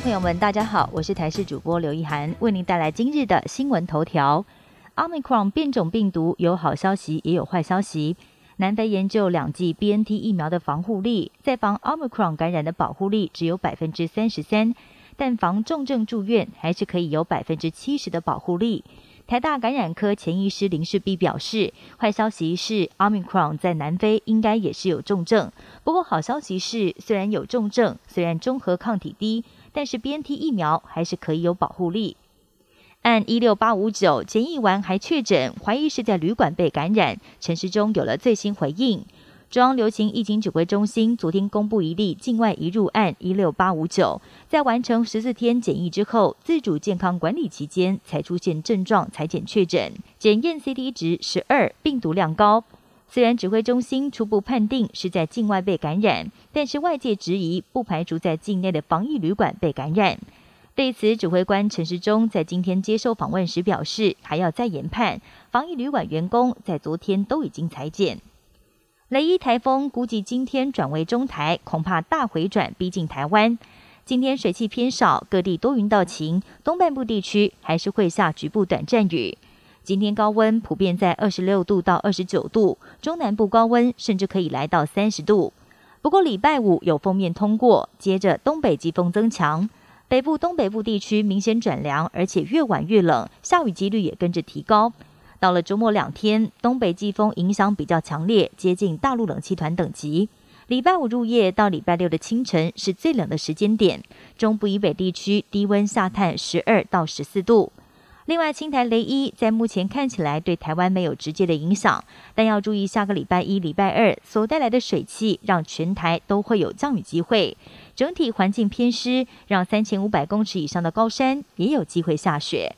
朋友们，大家好，我是台视主播刘一涵，为您带来今日的新闻头条。Omicron 变种病毒有好消息，也有坏消息。南非研究两剂 BNT 疫苗的防护力，在防 Omicron 感染的保护力只有百分之三十三，但防重症住院还是可以有百分之七十的保护力。台大感染科前医师林世璧表示，坏消息是 Omicron 在南非应该也是有重症。不过好消息是，虽然有重症，虽然中和抗体低，但是 BNT 疫苗还是可以有保护力。按一六八五九检疫完还确诊，怀疑是在旅馆被感染。陈时中有了最新回应。中央流行疫情指挥中心昨天公布一例境外移入案一六八五九，在完成十四天检疫之后，自主健康管理期间才出现症状，裁检确诊，检验 CT 值十二，病毒量高。虽然指挥中心初步判定是在境外被感染，但是外界质疑不排除在境内的防疫旅馆被感染。对此，指挥官陈时中在今天接受访问时表示，还要再研判。防疫旅馆员工在昨天都已经裁检。雷伊台风估计今天转为中台，恐怕大回转逼近台湾。今天水汽偏少，各地多云到晴，东半部地区还是会下局部短暂雨。今天高温普遍在二十六度到二十九度，中南部高温甚至可以来到三十度。不过礼拜五有锋面通过，接着东北季风增强，北部东北部地区明显转凉，而且越晚越冷，下雨几率也跟着提高。到了周末两天，东北季风影响比较强烈，接近大陆冷气团等级。礼拜五入夜到礼拜六的清晨是最冷的时间点，中部以北地区低温下探十二到十四度。另外，青台雷伊在目前看起来对台湾没有直接的影响，但要注意下个礼拜一、礼拜二所带来的水汽，让全台都会有降雨机会。整体环境偏湿，让三千五百公尺以上的高山也有机会下雪。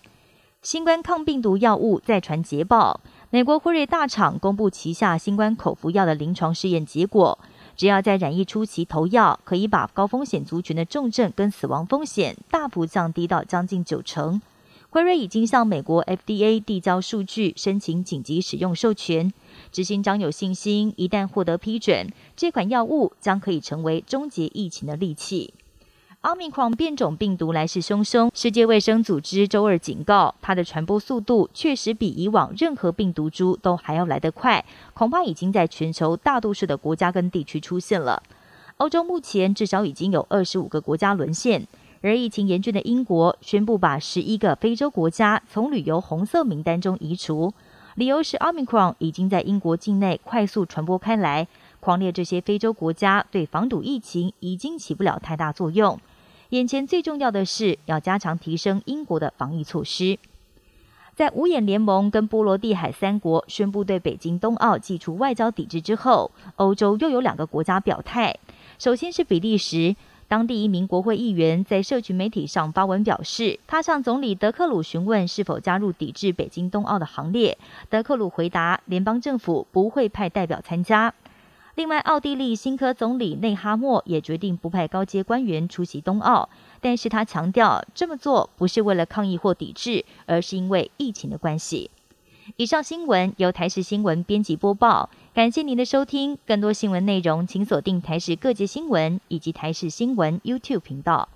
新冠抗病毒药物再传捷报，美国辉瑞大厂公布旗下新冠口服药的临床试验结果，只要在染疫初期投药，可以把高风险族群的重症跟死亡风险大幅降低到将近九成。辉瑞已经向美国 FDA 递交数据，申请紧急使用授权，执行长有信心，一旦获得批准，这款药物将可以成为终结疫情的利器。奥密克戎变种病毒来势汹汹，世界卫生组织周二警告，它的传播速度确实比以往任何病毒株都还要来得快，恐怕已经在全球大多数的国家跟地区出现了。欧洲目前至少已经有二十五个国家沦陷，而疫情严峻的英国宣布把十一个非洲国家从旅游红色名单中移除，理由是奥密克戎已经在英国境内快速传播开来，狂烈这些非洲国家对防堵疫情已经起不了太大作用。眼前最重要的是要加强提升英国的防疫措施。在五眼联盟跟波罗的海三国宣布对北京冬奥祭出外交抵制之后，欧洲又有两个国家表态。首先是比利时，当地一名国会议员在社群媒体上发文表示，他向总理德克鲁询问是否加入抵制北京冬奥的行列。德克鲁回答，联邦政府不会派代表参加。另外，奥地利新科总理内哈默也决定不派高阶官员出席冬奥，但是他强调这么做不是为了抗议或抵制，而是因为疫情的关系。以上新闻由台视新闻编辑播报，感谢您的收听。更多新闻内容，请锁定台视各界新闻以及台视新闻 YouTube 频道。